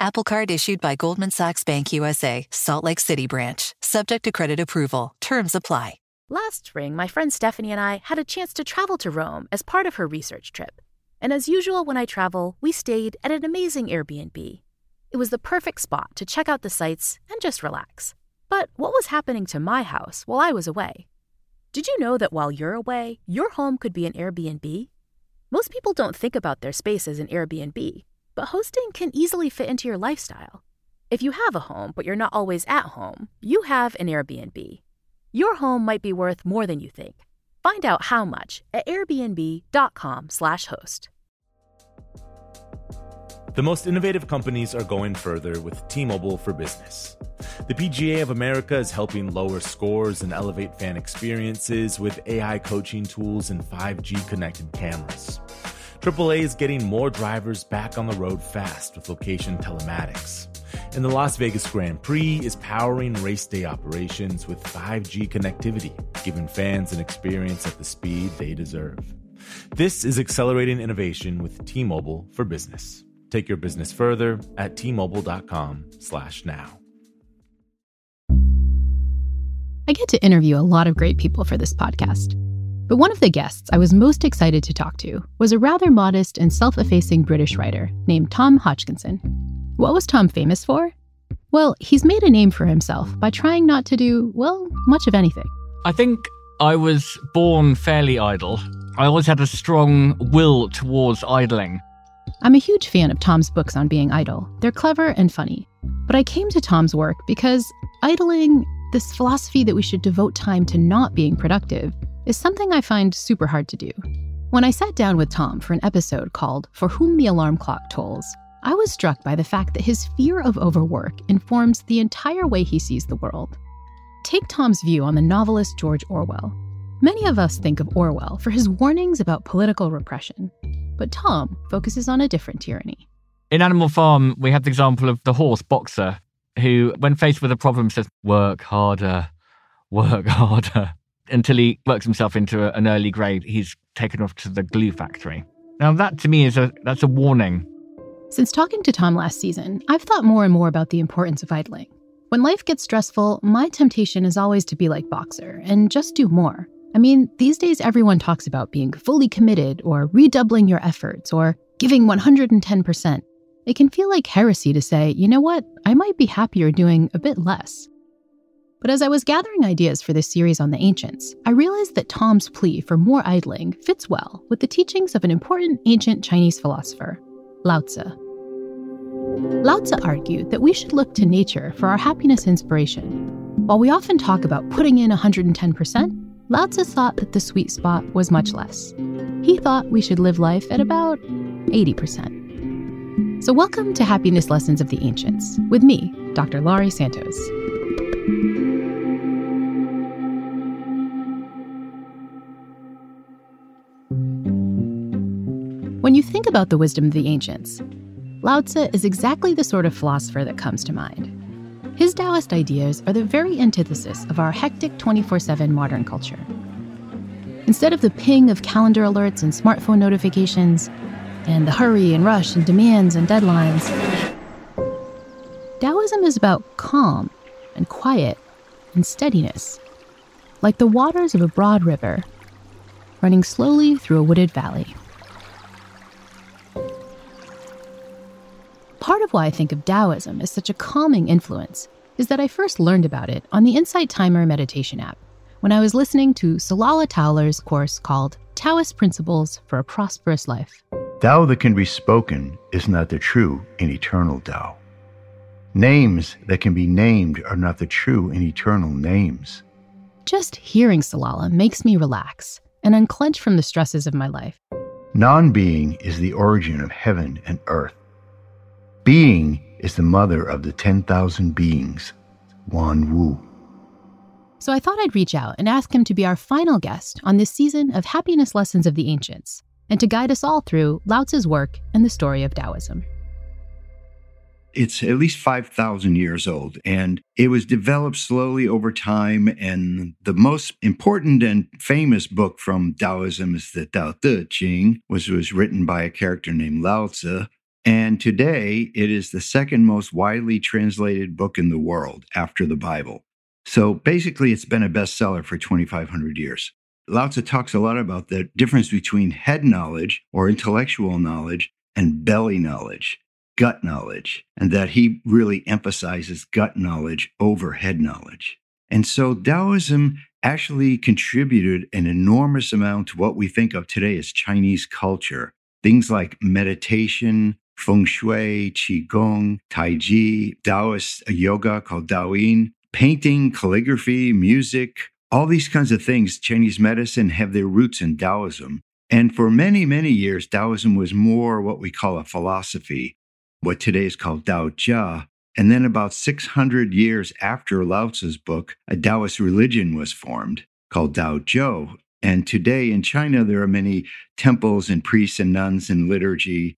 Apple Card issued by Goldman Sachs Bank USA, Salt Lake City branch, subject to credit approval. Terms apply. Last spring, my friend Stephanie and I had a chance to travel to Rome as part of her research trip. And as usual, when I travel, we stayed at an amazing Airbnb. It was the perfect spot to check out the sights and just relax. But what was happening to my house while I was away? Did you know that while you're away, your home could be an Airbnb? Most people don't think about their space as an Airbnb, but hosting can easily fit into your lifestyle. If you have a home, but you're not always at home, you have an Airbnb. Your home might be worth more than you think. Find out how much at airbnb.com/host. The most innovative companies are going further with T-Mobile for Business. The PGA of America is helping lower scores and elevate fan experiences with AI coaching tools and 5G connected cameras. AAA is getting more drivers back on the road fast with location telematics. And the Las Vegas Grand Prix is powering race day operations with 5G connectivity, giving fans an experience at the speed they deserve. This is accelerating innovation with T-Mobile for Business. Take your business further at t-mobile.com/now. I get to interview a lot of great people for this podcast. But one of the guests I was most excited to talk to was a rather modest and self effacing British writer named Tom Hodgkinson. What was Tom famous for? Well, he's made a name for himself by trying not to do, well, much of anything. I think I was born fairly idle. I always had a strong will towards idling. I'm a huge fan of Tom's books on being idle. They're clever and funny. But I came to Tom's work because idling, this philosophy that we should devote time to not being productive, is something I find super hard to do. When I sat down with Tom for an episode called For Whom the Alarm Clock Tolls, I was struck by the fact that his fear of overwork informs the entire way he sees the world. Take Tom's view on the novelist George Orwell. Many of us think of Orwell for his warnings about political repression, but Tom focuses on a different tyranny. In Animal Farm, we have the example of the horse Boxer, who, when faced with a problem, says, Work harder, work harder. Until he works himself into a, an early grave, he's taken off to the glue factory. Now, that to me is a that's a warning. Since talking to Tom last season, I've thought more and more about the importance of idling. When life gets stressful, my temptation is always to be like Boxer and just do more. I mean, these days everyone talks about being fully committed or redoubling your efforts or giving 110%. It can feel like heresy to say, you know what, I might be happier doing a bit less. But as I was gathering ideas for this series on the ancients, I realized that Tom's plea for more idling fits well with the teachings of an important ancient Chinese philosopher, Lao Tzu. Lao Tzu argued that we should look to nature for our happiness inspiration. While we often talk about putting in 110%, Lao Tzu thought that the sweet spot was much less. He thought we should live life at about 80%. So, welcome to Happiness Lessons of the Ancients with me, Dr. Laurie Santos. When you think about the wisdom of the ancients, Lao Tzu is exactly the sort of philosopher that comes to mind. His Taoist ideas are the very antithesis of our hectic 24 7 modern culture. Instead of the ping of calendar alerts and smartphone notifications, and the hurry and rush and demands and deadlines, Taoism is about calm and quiet and steadiness, like the waters of a broad river running slowly through a wooded valley. Part of why I think of Taoism as such a calming influence is that I first learned about it on the Insight Timer meditation app when I was listening to Solala Towler's course called Taoist Principles for a Prosperous Life. Tao that can be spoken is not the true and eternal Tao. Names that can be named are not the true and eternal names. Just hearing Solala makes me relax and unclench from the stresses of my life. Non being is the origin of heaven and earth. Being is the mother of the 10,000 beings. Wan Wu. So I thought I'd reach out and ask him to be our final guest on this season of Happiness Lessons of the Ancients and to guide us all through Lao Tzu's work and the story of Taoism. It's at least 5,000 years old, and it was developed slowly over time. And the most important and famous book from Taoism is the Tao Te Ching, which was written by a character named Lao Tzu. And today, it is the second most widely translated book in the world after the Bible. So basically, it's been a bestseller for 2,500 years. Lao Tzu talks a lot about the difference between head knowledge or intellectual knowledge and belly knowledge gut knowledge, and that he really emphasizes gut knowledge over head knowledge. And so Taoism actually contributed an enormous amount to what we think of today as Chinese culture. Things like meditation, feng shui, qigong, tai chi, Taoist yoga called Daoyin, painting, calligraphy, music, all these kinds of things, Chinese medicine have their roots in Taoism. And for many, many years, Taoism was more what we call a philosophy, what today is called Tao Jia. And then about 600 years after Lao Tzu's book, a Taoist religion was formed called Tao Jiao. And today in China, there are many temples and priests and nuns and liturgy.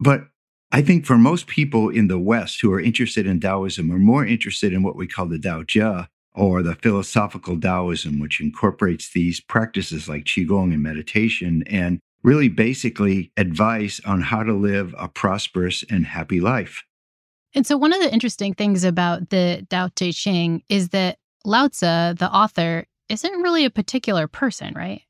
But I think for most people in the West who are interested in Taoism are more interested in what we call the Tao Jia or the philosophical Taoism, which incorporates these practices like Qigong and meditation and really basically advice on how to live a prosperous and happy life. And so, one of the interesting things about the Tao Te Ching is that Lao Tzu, the author, isn't really a particular person, right?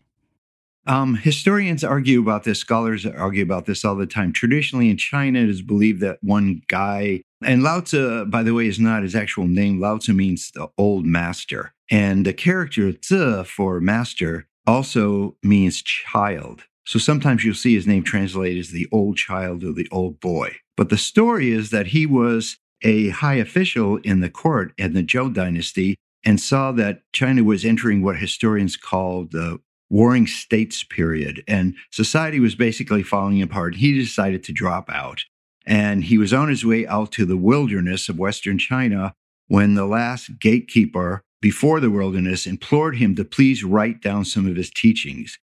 Um, historians argue about this, scholars argue about this all the time. Traditionally in China, it is believed that one guy, and Lao Tzu, by the way, is not his actual name. Lao Tzu means the old master. And the character Tzu for master also means child. So sometimes you'll see his name translated as the old child or the old boy. But the story is that he was a high official in the court in the Zhou dynasty and saw that China was entering what historians call the warring states period. And society was basically falling apart. He decided to drop out. And he was on his way out to the wilderness of Western China when the last gatekeeper before the wilderness implored him to please write down some of his teachings.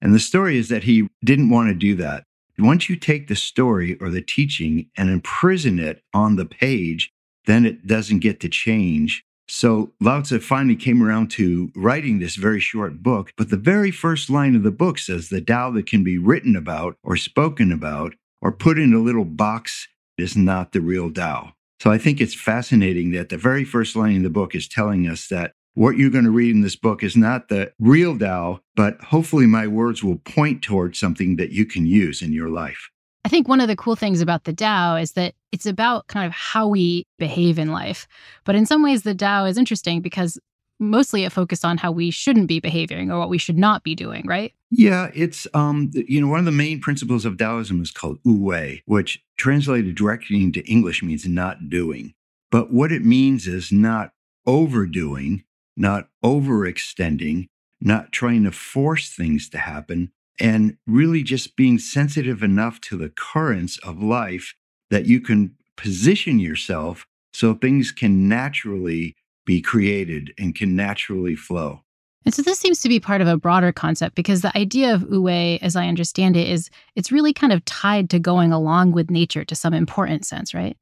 And the story is that he didn't want to do that. Once you take the story or the teaching and imprison it on the page, then it doesn't get to change. So Lao Tzu finally came around to writing this very short book. But the very first line of the book says the Tao that can be written about or spoken about or put in a little box is not the real Tao. So I think it's fascinating that the very first line in the book is telling us that what you're going to read in this book is not the real Tao, but hopefully my words will point towards something that you can use in your life. I think one of the cool things about the Tao is that it's about kind of how we behave in life. But in some ways, the Tao is interesting because mostly it focused on how we shouldn't be behaving or what we should not be doing, right? Yeah, it's um, you know, one of the main principles of Taoism is called Wu Wei, which translated directly into English means not doing. But what it means is not overdoing not overextending, not trying to force things to happen, and really just being sensitive enough to the currents of life that you can position yourself so things can naturally be created and can naturally flow. And so this seems to be part of a broader concept because the idea of Wu Wei, as I understand it, is it's really kind of tied to going along with nature to some important sense, right?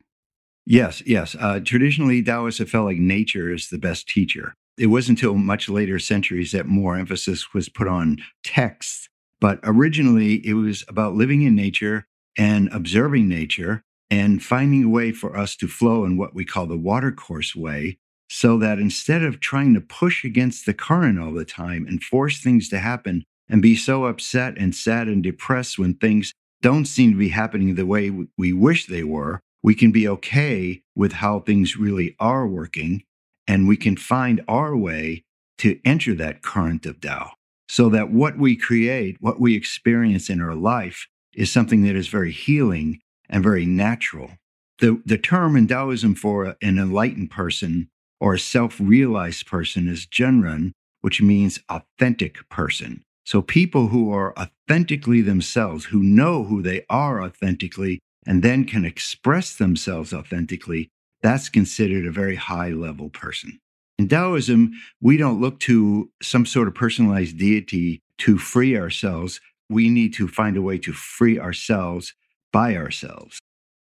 Yes, yes. Uh, traditionally, Taoists have felt like nature is the best teacher. It wasn't until much later centuries that more emphasis was put on text. But originally, it was about living in nature and observing nature and finding a way for us to flow in what we call the watercourse way, so that instead of trying to push against the current all the time and force things to happen and be so upset and sad and depressed when things don't seem to be happening the way we wish they were, we can be okay with how things really are working and we can find our way to enter that current of Tao so that what we create, what we experience in our life is something that is very healing and very natural. The, the term in Taoism for an enlightened person or a self realized person is Zhenren, which means authentic person. So people who are authentically themselves, who know who they are authentically, and then can express themselves authentically, that's considered a very high level person. In Taoism, we don't look to some sort of personalized deity to free ourselves. We need to find a way to free ourselves by ourselves.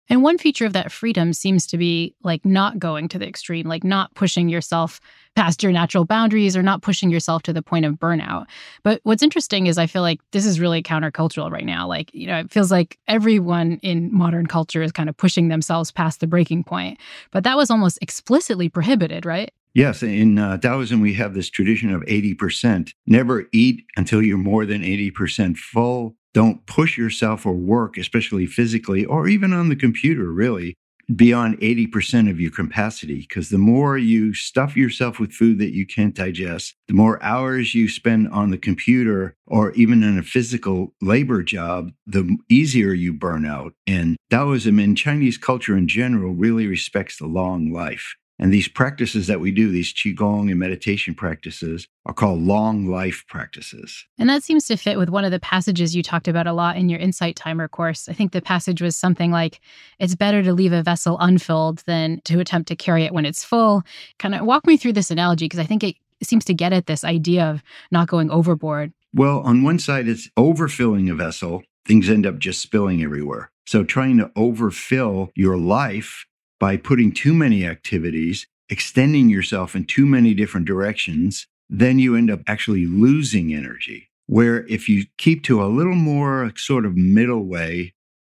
And one feature of that freedom seems to be like not going to the extreme, like not pushing yourself past your natural boundaries or not pushing yourself to the point of burnout. But what's interesting is I feel like this is really countercultural right now. Like, you know, it feels like everyone in modern culture is kind of pushing themselves past the breaking point. But that was almost explicitly prohibited, right? Yes, in uh, Taoism, we have this tradition of 80%. Never eat until you're more than 80% full. Don't push yourself or work, especially physically or even on the computer, really, beyond 80% of your capacity. Because the more you stuff yourself with food that you can't digest, the more hours you spend on the computer or even in a physical labor job, the easier you burn out. And Taoism and Chinese culture in general really respects the long life. And these practices that we do, these Qigong and meditation practices, are called long life practices. And that seems to fit with one of the passages you talked about a lot in your Insight Timer course. I think the passage was something like, it's better to leave a vessel unfilled than to attempt to carry it when it's full. Kind of walk me through this analogy, because I think it seems to get at this idea of not going overboard. Well, on one side, it's overfilling a vessel, things end up just spilling everywhere. So, trying to overfill your life by putting too many activities, extending yourself in too many different directions, then you end up actually losing energy. Where if you keep to a little more sort of middle way,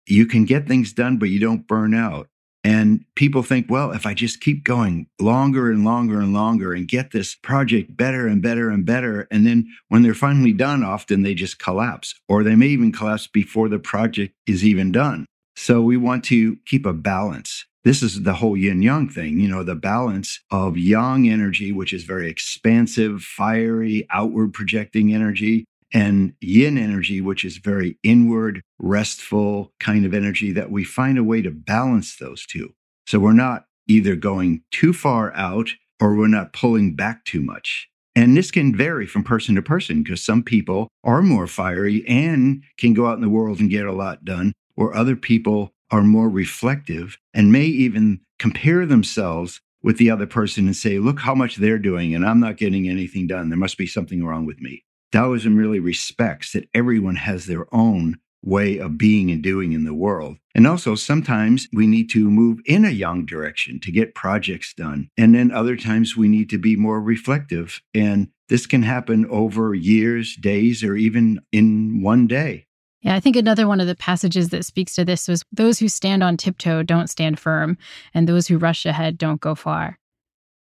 you can get things done, but you don't burn out. And people think, well, if I just keep going longer and longer and longer and get this project better and better and better, and then when they're finally done, often they just collapse, or they may even collapse before the project is even done. So we want to keep a balance. This is the whole yin yang thing, you know, the balance of yang energy, which is very expansive, fiery, outward projecting energy, and yin energy, which is very inward, restful kind of energy, that we find a way to balance those two. So we're not either going too far out or we're not pulling back too much. And this can vary from person to person because some people are more fiery and can go out in the world and get a lot done, or other people are more reflective and may even compare themselves with the other person and say, look how much they're doing, and I'm not getting anything done. There must be something wrong with me. Taoism really respects that everyone has their own way of being and doing in the world. And also, sometimes we need to move in a yang direction to get projects done. And then other times we need to be more reflective. And this can happen over years, days, or even in one day. Yeah, I think another one of the passages that speaks to this was those who stand on tiptoe don't stand firm, and those who rush ahead don't go far.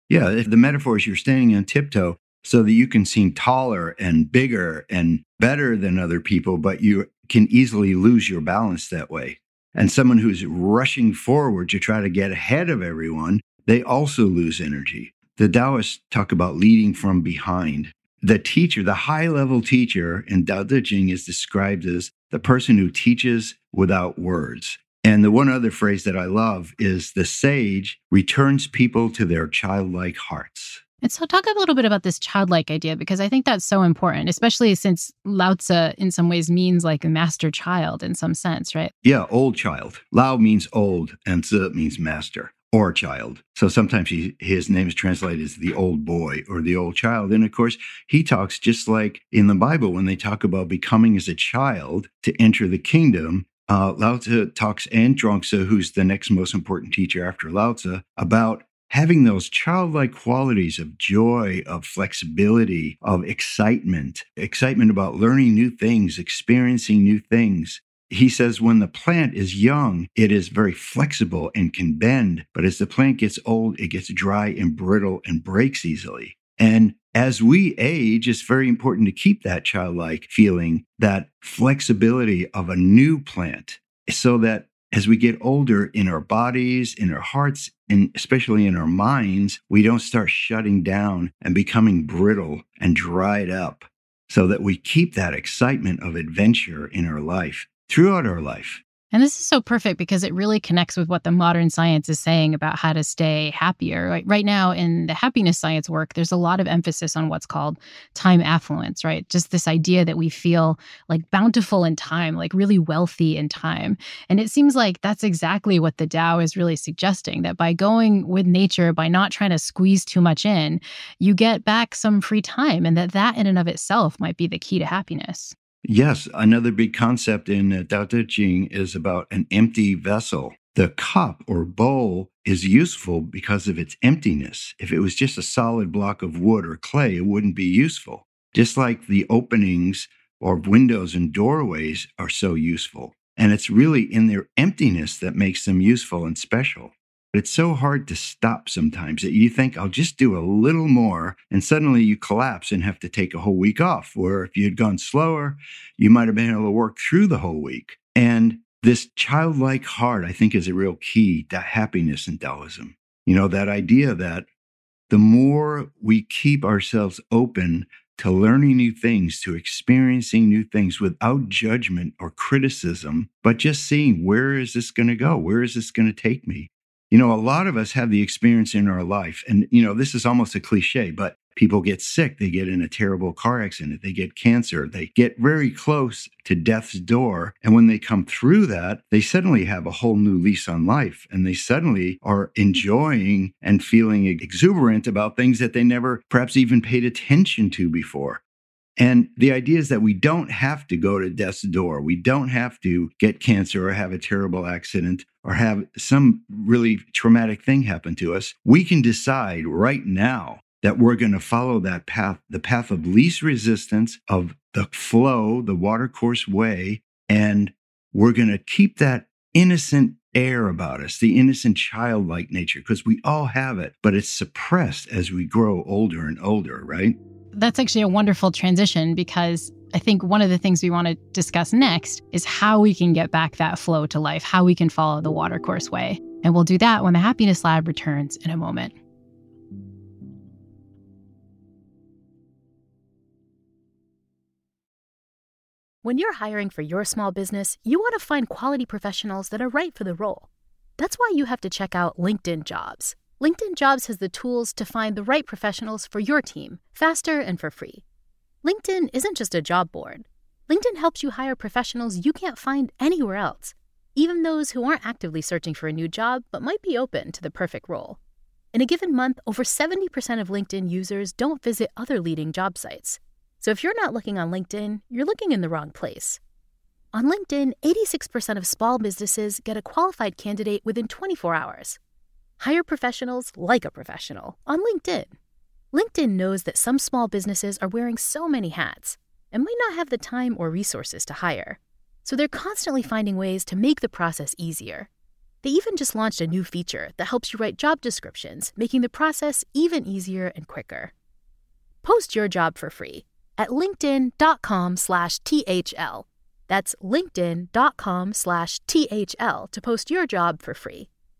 Yeah, if the metaphor is you're standing on tiptoe so that you can seem taller and bigger and better than other people, but you can easily lose your balance that way. And someone who's rushing forward to try to get ahead of everyone, they also lose energy. The Taoists talk about leading from behind. The teacher, the high level teacher in Tao Te Ching is described as the person who teaches without words. And the one other phrase that I love is the sage returns people to their childlike hearts. And so, talk a little bit about this childlike idea because I think that's so important, especially since Lao Tzu, in some ways, means like a master child in some sense, right? Yeah, old child. Lao means old, and Tzu means master or child. So sometimes he, his name is translated as the old boy or the old child. And of course, he talks just like in the Bible when they talk about becoming as a child to enter the kingdom. Uh, Lao Tzu talks and Zhuangzi, who's the next most important teacher after Lao Tzu, about having those childlike qualities of joy, of flexibility, of excitement, excitement about learning new things, experiencing new things, he says when the plant is young, it is very flexible and can bend. But as the plant gets old, it gets dry and brittle and breaks easily. And as we age, it's very important to keep that childlike feeling, that flexibility of a new plant, so that as we get older in our bodies, in our hearts, and especially in our minds, we don't start shutting down and becoming brittle and dried up, so that we keep that excitement of adventure in our life throughout our life. And this is so perfect because it really connects with what the modern science is saying about how to stay happier. Right, right now, in the happiness science work, there's a lot of emphasis on what's called time affluence, right? Just this idea that we feel like bountiful in time, like really wealthy in time. And it seems like that's exactly what the Tao is really suggesting that by going with nature, by not trying to squeeze too much in, you get back some free time, and that that in and of itself might be the key to happiness. Yes, another big concept in uh, Tao Te Ching is about an empty vessel. The cup or bowl is useful because of its emptiness. If it was just a solid block of wood or clay, it wouldn't be useful. Just like the openings or windows and doorways are so useful. And it's really in their emptiness that makes them useful and special. But it's so hard to stop sometimes that you think, I'll just do a little more. And suddenly you collapse and have to take a whole week off. Where if you had gone slower, you might have been able to work through the whole week. And this childlike heart, I think, is a real key to happiness in Taoism. You know, that idea that the more we keep ourselves open to learning new things, to experiencing new things without judgment or criticism, but just seeing where is this going to go? Where is this going to take me? You know, a lot of us have the experience in our life, and, you know, this is almost a cliche, but people get sick. They get in a terrible car accident. They get cancer. They get very close to death's door. And when they come through that, they suddenly have a whole new lease on life and they suddenly are enjoying and feeling exuberant about things that they never perhaps even paid attention to before. And the idea is that we don't have to go to death's door. We don't have to get cancer or have a terrible accident or have some really traumatic thing happen to us. We can decide right now that we're going to follow that path, the path of least resistance, of the flow, the watercourse way, and we're going to keep that innocent air about us, the innocent childlike nature, because we all have it, but it's suppressed as we grow older and older, right? That's actually a wonderful transition because I think one of the things we want to discuss next is how we can get back that flow to life, how we can follow the watercourse way. And we'll do that when the Happiness Lab returns in a moment. When you're hiring for your small business, you want to find quality professionals that are right for the role. That's why you have to check out LinkedIn Jobs. LinkedIn Jobs has the tools to find the right professionals for your team faster and for free. LinkedIn isn't just a job board. LinkedIn helps you hire professionals you can't find anywhere else, even those who aren't actively searching for a new job but might be open to the perfect role. In a given month, over 70% of LinkedIn users don't visit other leading job sites. So if you're not looking on LinkedIn, you're looking in the wrong place. On LinkedIn, 86% of small businesses get a qualified candidate within 24 hours. Hire professionals like a professional on LinkedIn. LinkedIn knows that some small businesses are wearing so many hats and might not have the time or resources to hire. So they're constantly finding ways to make the process easier. They even just launched a new feature that helps you write job descriptions, making the process even easier and quicker. Post your job for free at linkedin.com/thl. That's linkedin.com/thl to post your job for free.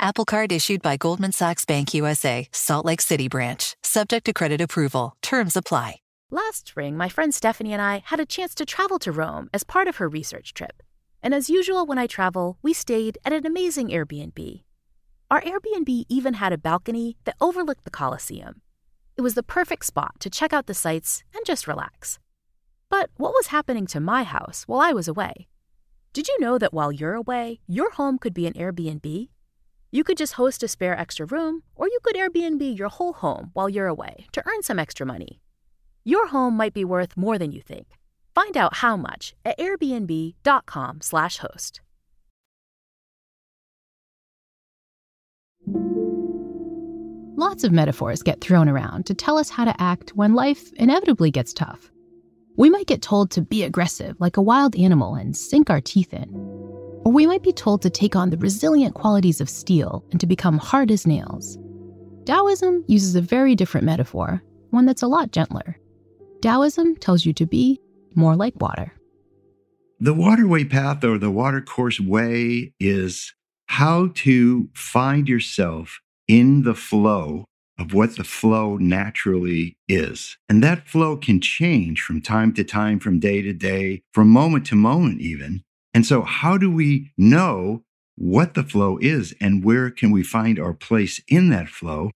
Apple Card issued by Goldman Sachs Bank USA, Salt Lake City branch. Subject to credit approval. Terms apply. Last spring, my friend Stephanie and I had a chance to travel to Rome as part of her research trip. And as usual, when I travel, we stayed at an amazing Airbnb. Our Airbnb even had a balcony that overlooked the Colosseum. It was the perfect spot to check out the sights and just relax. But what was happening to my house while I was away? Did you know that while you're away, your home could be an Airbnb? You could just host a spare extra room, or you could Airbnb your whole home while you're away to earn some extra money. Your home might be worth more than you think. Find out how much at airbnb.com/host. Lots of metaphors get thrown around to tell us how to act when life inevitably gets tough. We might get told to be aggressive like a wild animal and sink our teeth in. Or we might be told to take on the resilient qualities of steel and to become hard as nails. Taoism uses a very different metaphor, one that's a lot gentler. Taoism tells you to be more like water. The waterway path or the watercourse way is how to find yourself in the flow of what the flow naturally is. And that flow can change from time to time, from day to day, from moment to moment, even. And so, how do we know what the flow is and where can we find our place in that flow?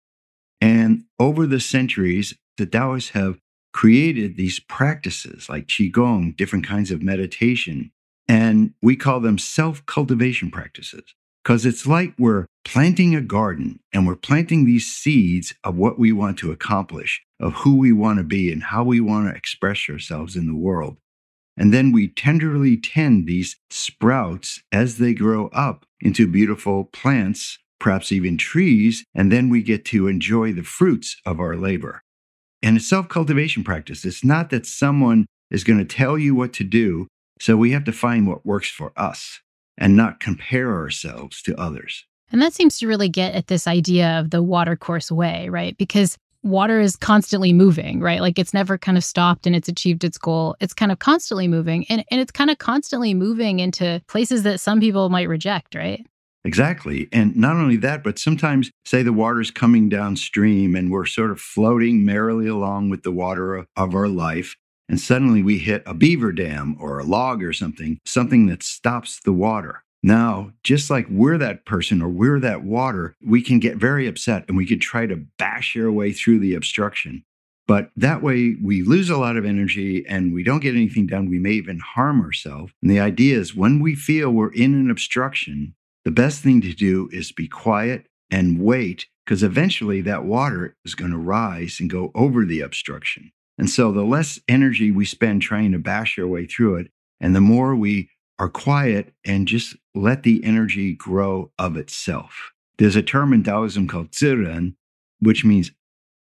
And over the centuries, the Taoists have created these practices like Qigong, different kinds of meditation, and we call them self cultivation practices because it's like we're planting a garden and we're planting these seeds of what we want to accomplish, of who we want to be and how we want to express ourselves in the world. And then we tenderly tend these sprouts as they grow up into beautiful plants, perhaps even trees, and then we get to enjoy the fruits of our labor. And it's self cultivation practice. It's not that someone is going to tell you what to do. So we have to find what works for us and not compare ourselves to others. And that seems to really get at this idea of the watercourse way, right? Because water is constantly moving, right? Like it's never kind of stopped and it's achieved its goal. It's kind of constantly moving and, and it's kind of constantly moving into places that some people might reject, right? Exactly. And not only that, but sometimes, say, the water's coming downstream and we're sort of floating merrily along with the water of our life and suddenly we hit a beaver dam or a log or something, something that stops the water. Now, just like we're that person or we're that water, we can get very upset and we can try to bash our way through the obstruction. But that way, we lose a lot of energy and we don't get anything done. We may even harm ourselves. And the idea is when we feel we're in an obstruction, the best thing to do is be quiet and wait because eventually that water is going to rise and go over the obstruction. And so the less energy we spend trying to bash our way through it, and the more we are quiet and just let the energy grow of itself. There's a term in Taoism called ziran, which means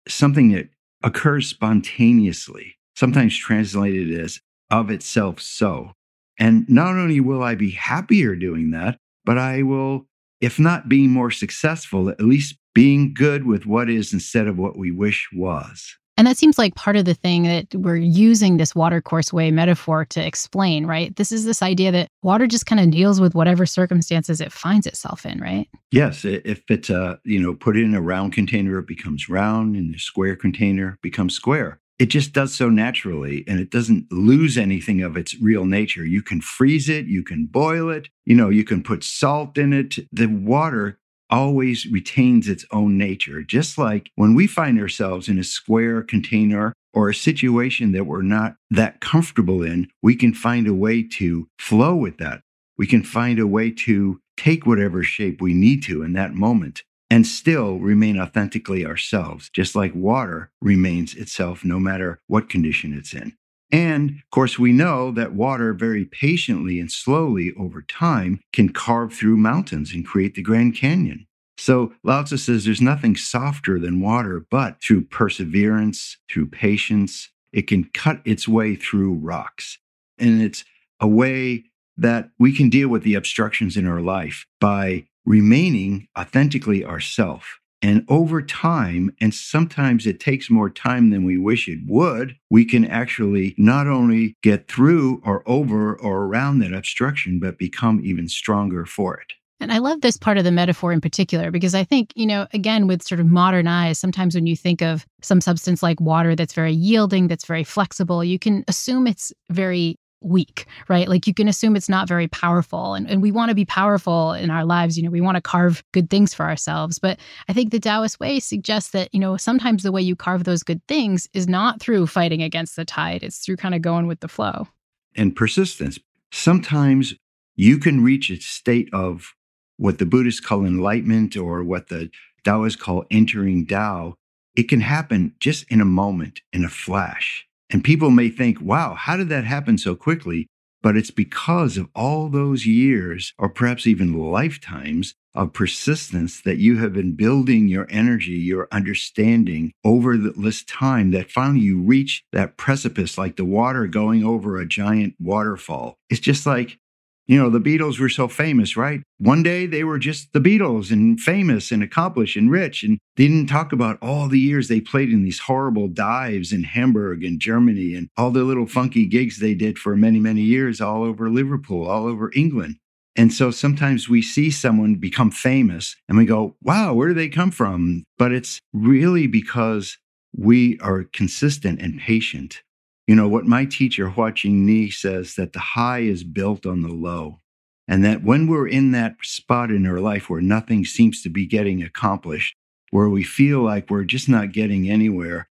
something that occurs spontaneously, sometimes translated as of itself so. And not only will I be happier doing that, but I will, if not being more successful, at least being good with what is instead of what we wish was. And that seems like part of the thing that we're using this watercourse way metaphor to explain, right? This is this idea that water just kind of deals with whatever circumstances it finds itself in, right? Yes. If it's, uh, you know, put in a round container, it becomes round, and the square container becomes square. It just does so naturally and it doesn't lose anything of its real nature. You can freeze it, you can boil it, you know, you can put salt in it. The water always retains its own nature, just like when we find ourselves in a square container or a situation that we're not that comfortable in, we can find a way to flow with that. We can find a way to take whatever shape we need to in that moment and still remain authentically ourselves, just like water remains itself no matter what condition it's in. And of course, we know that water very patiently and slowly over time can carve through mountains and create the Grand Canyon. So Lao Tzu says there's nothing softer than water, but through perseverance, through patience, it can cut its way through rocks. And it's a way that we can deal with the obstructions in our life by remaining authentically ourself and over time, and sometimes it takes more time than we wish it would, we can actually not only get through or over or around that obstruction, but become even stronger for it. And I love this part of the metaphor in particular because I think, you know, again, with sort of modern eyes, sometimes when you think of some substance like water that's very yielding, that's very flexible, you can assume it's very weak, right? Like you can assume it's not very powerful. And, and we want to be powerful in our lives. You know, we want to carve good things for ourselves. But I think the Taoist way suggests that, you know, sometimes the way you carve those good things is not through fighting against the tide, it's through kind of going with the flow. And persistence. Sometimes you can reach a state of what the Buddhists call enlightenment or what the Taoists call entering Tao. It can happen just in a moment, in a flash. And people may think, wow, how did that happen so quickly? But it's because of all those years, or perhaps even lifetimes, of persistence that you have been building your energy, your understanding over this time that finally you reach that precipice like the water going over a giant waterfall. It's just like You know, the Beatles were so famous, right? One day they were just the Beatles and famous and accomplished and rich. And they didn't talk about all the years they played in these horrible dives in Hamburg and Germany and all the little funky gigs they did for many, many years all over Liverpool, all over England. And so sometimes we see someone become famous and we go, wow, where do they come from? But it's really because we are consistent and patient you know, what my teacher, Hua Ching Ni, says that the high is built on the low. And that when we're in that spot in our life where nothing seems to be getting accomplished, where we feel like we're just not getting anywhere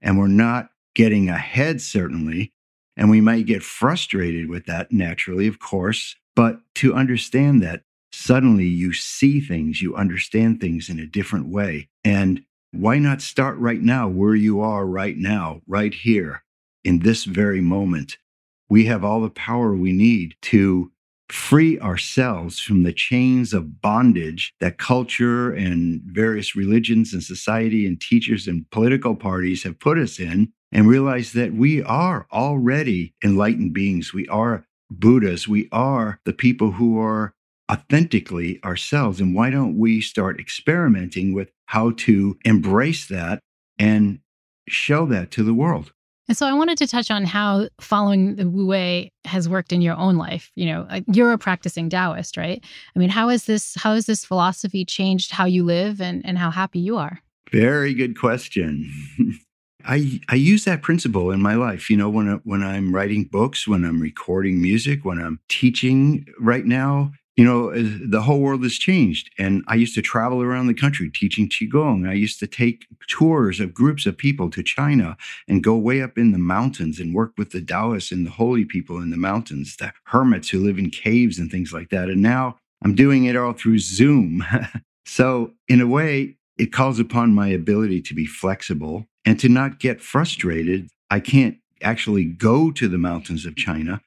and we're not getting ahead, certainly, and we might get frustrated with that naturally, of course, but to understand that suddenly you see things, you understand things in a different way. And why not start right now where you are right now, right here? In this very moment. We have all the power we need to free ourselves from the chains of bondage that culture and various religions and society and teachers and political parties have put us in and realize that we are already enlightened beings. We are Buddhas. We are the people who are authentically ourselves. And why don't we start experimenting with how to embrace that and show that to the world? And so I wanted to touch on how following the Wu Wei has worked in your own life. You know, uh, you're a practicing Taoist, right? I mean, how is this how has this philosophy changed how you live and, and how happy you are? Very good question. I I use that principle in my life. You know, when when I'm writing books, when I'm recording music, when I'm teaching right now, you know, uh, the whole world has changed. And I used to travel around the country teaching Qigong. I used to take tours of groups of people to China and go way up in the mountains and work with the Taoists and the holy people in the mountains, the hermits who live in caves and things like that. And now I'm doing it all through Zoom. so, in a way, it calls upon my ability to be flexible and to not get frustrated. I can't actually go to the mountains of China,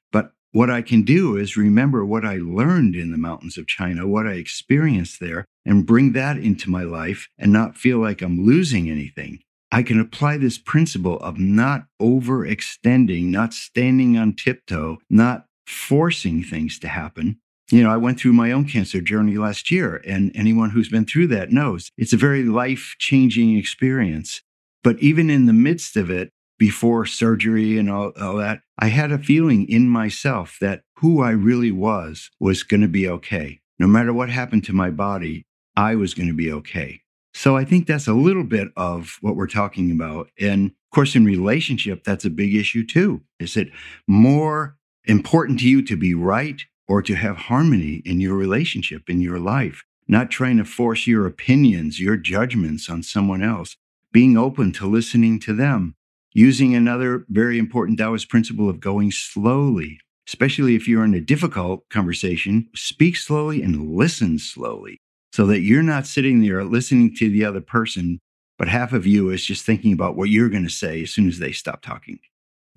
what I can do is remember what I learned in the mountains of China, what I experienced there, and bring that into my life and not feel like I'm losing anything. I can apply this principle of not overextending, not standing on tiptoe, not forcing things to happen. You know, I went through my own cancer journey last year, and anyone who's been through that knows it's a very life changing experience. But even in the midst of it, before surgery and all, all that, I had a feeling in myself that who I really was was going to be okay. No matter what happened to my body, I was going to be okay. So I think that's a little bit of what we're talking about. And of course, in relationship, that's a big issue too. Is it more important to you to be right or to have harmony in your relationship, in your life? Not trying to force your opinions, your judgments on someone else, being open to listening to them using another very important Taoist principle of going slowly, especially if you're in a difficult conversation, speak slowly and listen slowly so that you're not sitting there listening to the other person, but half of you is just thinking about what you're going to say as soon as they stop talking.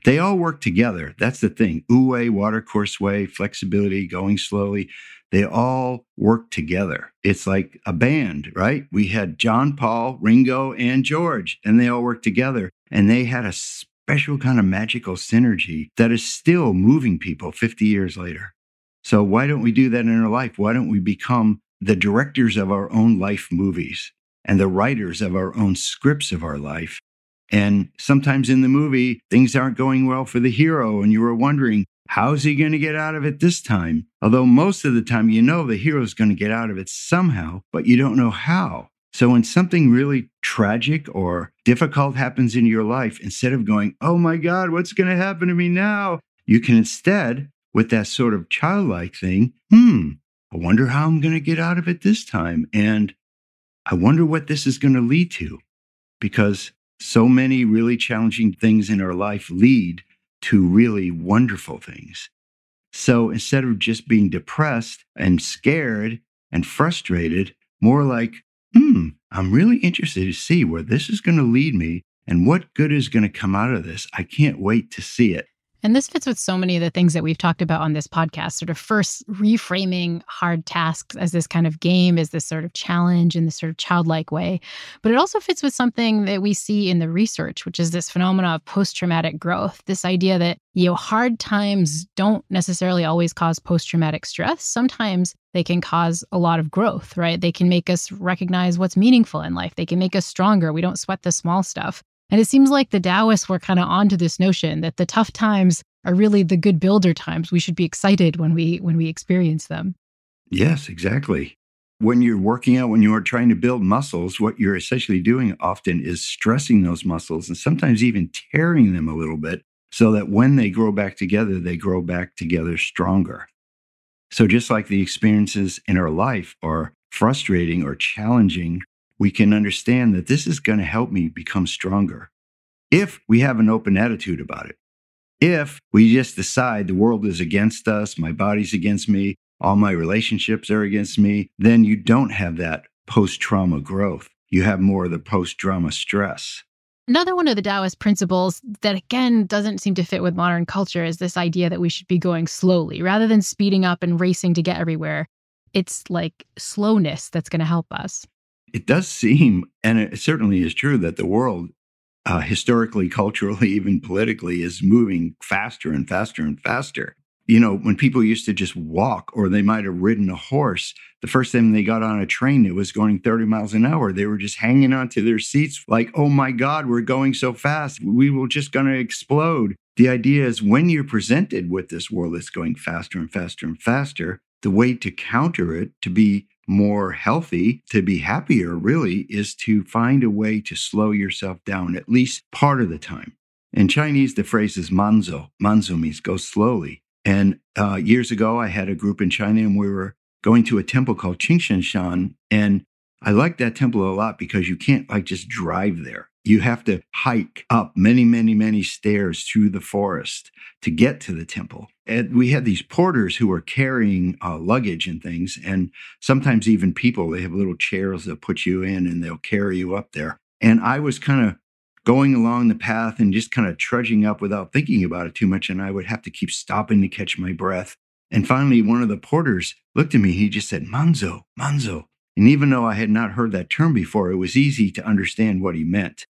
They all work together. That's the thing. Wu Wei, watercourse way, flexibility, going slowly. They all work together. It's like a band, right? We had John, Paul, Ringo, and George, and they all work together. And they had a special kind of magical synergy that is still moving people 50 years later. So, why don't we do that in our life? Why don't we become the directors of our own life movies and the writers of our own scripts of our life? And sometimes in the movie, things aren't going well for the hero, and you are wondering, how's he going to get out of it this time? Although most of the time, you know the hero's going to get out of it somehow, but you don't know how. So when something really tragic or difficult happens in your life, instead of going, oh my God, what's going to happen to me now? You can instead, with that sort of childlike thing, hmm, I wonder how I'm going to get out of it this time. And I wonder what this is going to lead to. Because so many really challenging things in our life lead to really wonderful things. So instead of just being depressed and scared and frustrated, more like, hmm, I'm really interested to see where this is going to lead me and what good is going to come out of this. I can't wait to see it. And this fits with so many of the things that we've talked about on this podcast, sort of first reframing hard tasks as this kind of game, as this sort of challenge in this sort of childlike way. But it also fits with something that we see in the research, which is this phenomena of post traumatic growth. This idea that, you know, hard times don't necessarily always cause post traumatic stress. Sometimes they can cause a lot of growth, right? They can make us recognize what's meaningful in life. They can make us stronger. We don't sweat the small stuff. And it seems like the Taoists were kind of onto this notion that the tough times are really the good builder times. We should be excited when we when we experience them. Yes, exactly. When you're working out, when you are trying to build muscles, what you're essentially doing often is stressing those muscles and sometimes even tearing them a little bit so that when they grow back together, they grow back together stronger. So, just like the experiences in our life are frustrating or challenging, we can understand that this is going to help me become stronger if we have an open attitude about it. If we just decide the world is against us, my body's against me, all my relationships are against me, then you don't have that post trauma growth. You have more of the post trauma stress. Another one of the Taoist principles that, again, doesn't seem to fit with modern culture is this idea that we should be going slowly rather than speeding up and racing to get everywhere. It's like slowness that's going to help us it does seem, and it certainly is true, that the world, uh, historically, culturally, even politically, is moving faster and faster and faster. You know, when people used to just walk or they might have ridden a horse, the first time they got on a train, it was going 30 miles an hour. They were just hanging onto their seats like, oh my God, we're going so fast. We will just going to explode. The idea is when you're presented with this world that's going faster and faster and faster, the way to counter it, to be more healthy, to be happier, really, is to find a way to slow yourself down at least part of the time. In Chinese, the phrase is manzo. Manzo means go slowly. And uh, years ago, I had a group in China and we were going to a temple called Qingshan Shan. And I liked that temple a lot because you can't like just drive there. You have to hike up many, many, many stairs through the forest to get to the temple. And we had these porters who were carrying uh, luggage and things, and sometimes even people. They have little chairs that put you in and they'll carry you up there. And I was kind of going along the path and just kind of trudging up without thinking about it too much. And I would have to keep stopping to catch my breath. And finally, one of the porters looked at me. He just said, Manzo, Manzo. And even though I had not heard that term before, it was easy to understand what he meant.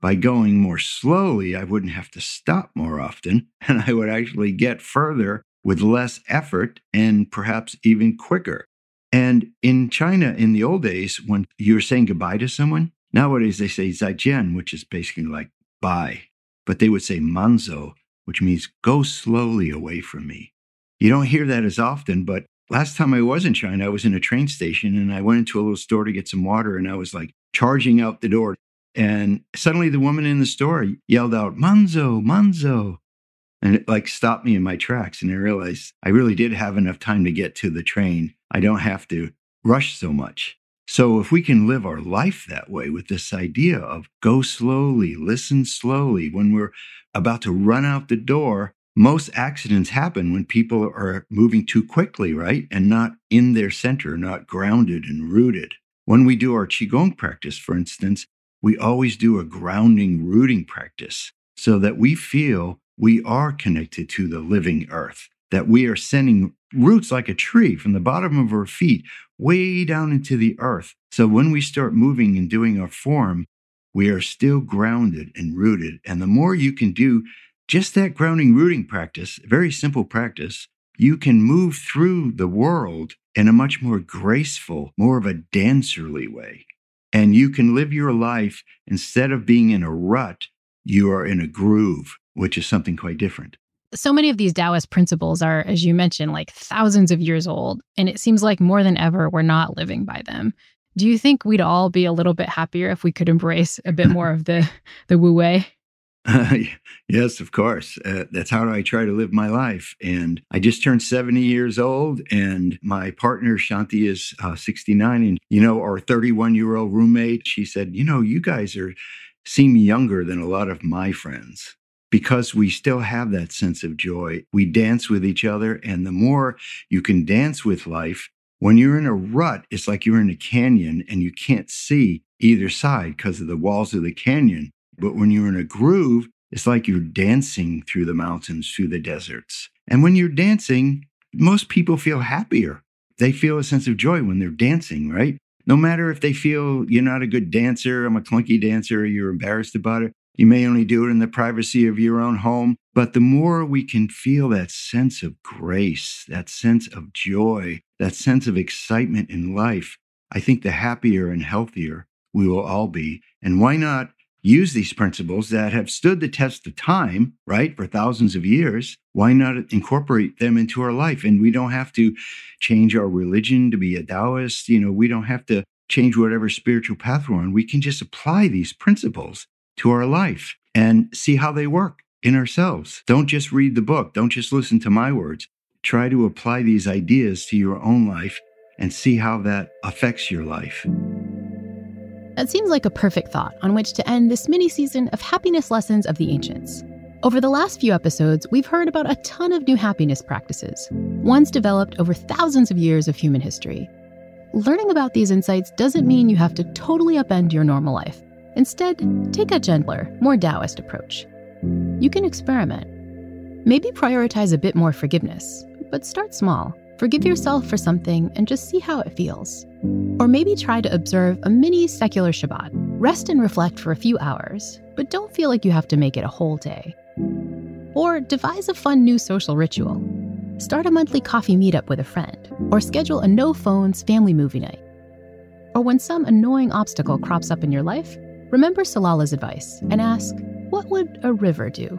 By going more slowly, I wouldn't have to stop more often, and I would actually get further with less effort and perhaps even quicker. And in China, in the old days, when you were saying goodbye to someone, nowadays they say zaijian, which is basically like bye. But they would say manzo, which means go slowly away from me. You don't hear that as often, but last time I was in China, I was in a train station and I went into a little store to get some water and I was like charging out the door. And suddenly the woman in the store yelled out, Manzo, Manzo. And it like stopped me in my tracks. And I realized I really did have enough time to get to the train. I don't have to rush so much. So if we can live our life that way with this idea of go slowly, listen slowly, when we're about to run out the door, most accidents happen when people are moving too quickly, right? And not in their center, not grounded and rooted. When we do our Qigong practice, for instance, we always do a grounding, rooting practice so that we feel we are connected to the living earth, that we are sending roots like a tree from the bottom of our feet way down into the earth. So when we start moving and doing our form, we are still grounded and rooted. And the more you can do just that grounding rooting practice, very simple practice, you can move through the world in a much more graceful, more of a dancerly way. And you can live your life instead of being in a rut, you are in a groove, which is something quite different. So many of these Taoist principles are, as you mentioned, like thousands of years old. And it seems like more than ever, we're not living by them. Do you think we'd all be a little bit happier if we could embrace a bit more of the, the Wu Wei? Yes, of course. Uh, that's how I try to live my life. And I just turned 70 years old, and my partner, Shanti, is uh, 69. And, you know, our 31 year old roommate, she said, You know, you guys are seem younger than a lot of my friends because we still have that sense of joy. We dance with each other. And the more you can dance with life, when you're in a rut, it's like you're in a canyon and you can't see either side because of the walls of the canyon. But when you're in a groove, It's like you're dancing through the mountains, through the deserts. And when you're dancing, most people feel happier. They feel a sense of joy when they're dancing, right? No matter if they feel you're not a good dancer, I'm a clunky dancer, you're embarrassed about it. You may only do it in the privacy of your own home, but the more we can feel that sense of grace, that sense of joy, that sense of excitement in life, I think the happier and healthier we will all be. And why not use these principles that have stood the test of time, right, for thousands of years? Why not incorporate them into our life? And we don't have to change our religion to be a Taoist. You know, we don't have to change whatever spiritual path we're on. We can just apply these principles to our life and see how they work in ourselves. Don't just read the book, don't just listen to my words. Try to apply these ideas to your own life and see how that affects your life. That seems like a perfect thought on which to end this mini season of happiness lessons of the ancients. Over the last few episodes, we've heard about a ton of new happiness practices, ones developed over thousands of years of human history. Learning about these insights doesn't mean you have to totally upend your normal life. Instead, take a gentler, more Taoist approach. You can experiment. Maybe prioritize a bit more forgiveness, but start small. Forgive yourself for something and just see how it feels. Or maybe try to observe a mini secular Shabbat. Rest and reflect for a few hours, but don't feel like you have to make it a whole day. Or devise a fun new social ritual. Start a monthly coffee meetup with a friend, or schedule a no phones family movie night. Or when some annoying obstacle crops up in your life, remember Solala's advice and ask, what would a river do?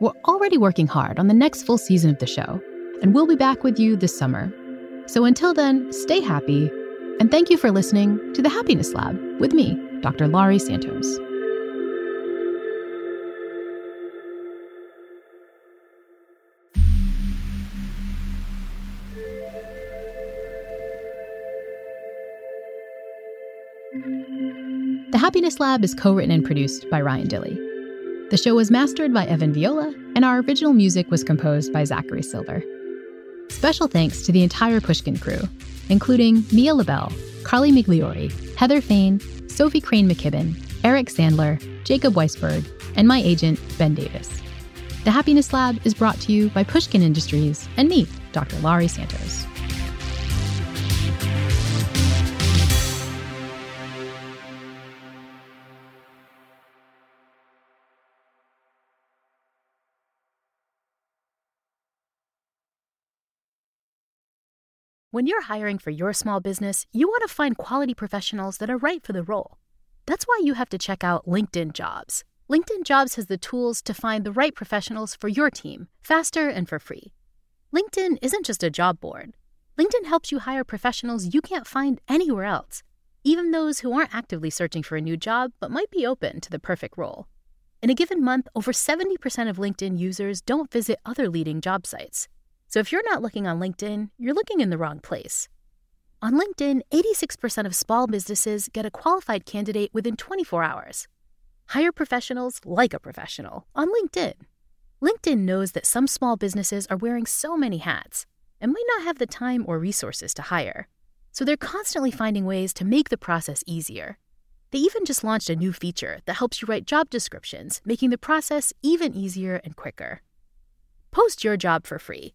We're already working hard on the next full season of the show, and we'll be back with you this summer. So until then, stay happy, and thank you for listening to the Happiness Lab with me, Dr. Laurie Santos. The Happiness Lab is co written and produced by Ryan Dilley. The show was mastered by Evan Viola, and our original music was composed by Zachary Silver. Special thanks to the entire Pushkin crew, including Mia LaBelle, Carly Migliori, Heather Fain, Sophie Crane McKibben, Eric Sandler, Jacob Weisberg, and my agent, Ben Davis. The Happiness Lab is brought to you by Pushkin Industries and me, Dr. Laurie Santos. When you're hiring for your small business, you want to find quality professionals that are right for the role. That's why you have to check out LinkedIn Jobs. LinkedIn Jobs has the tools to find the right professionals for your team faster and for free. LinkedIn isn't just a job board. LinkedIn helps you hire professionals you can't find anywhere else, even those who aren't actively searching for a new job but might be open to the perfect role. In a given month, over 70% of LinkedIn users don't visit other leading job sites. So if you're not looking on LinkedIn, you're looking in the wrong place. On LinkedIn, 86% of small businesses get a qualified candidate within 24 hours. Hire professionals like a professional on LinkedIn. LinkedIn knows that some small businesses are wearing so many hats and might not have the time or resources to hire. So they're constantly finding ways to make the process easier. They even just launched a new feature that helps you write job descriptions, making the process even easier and quicker. Post your job for free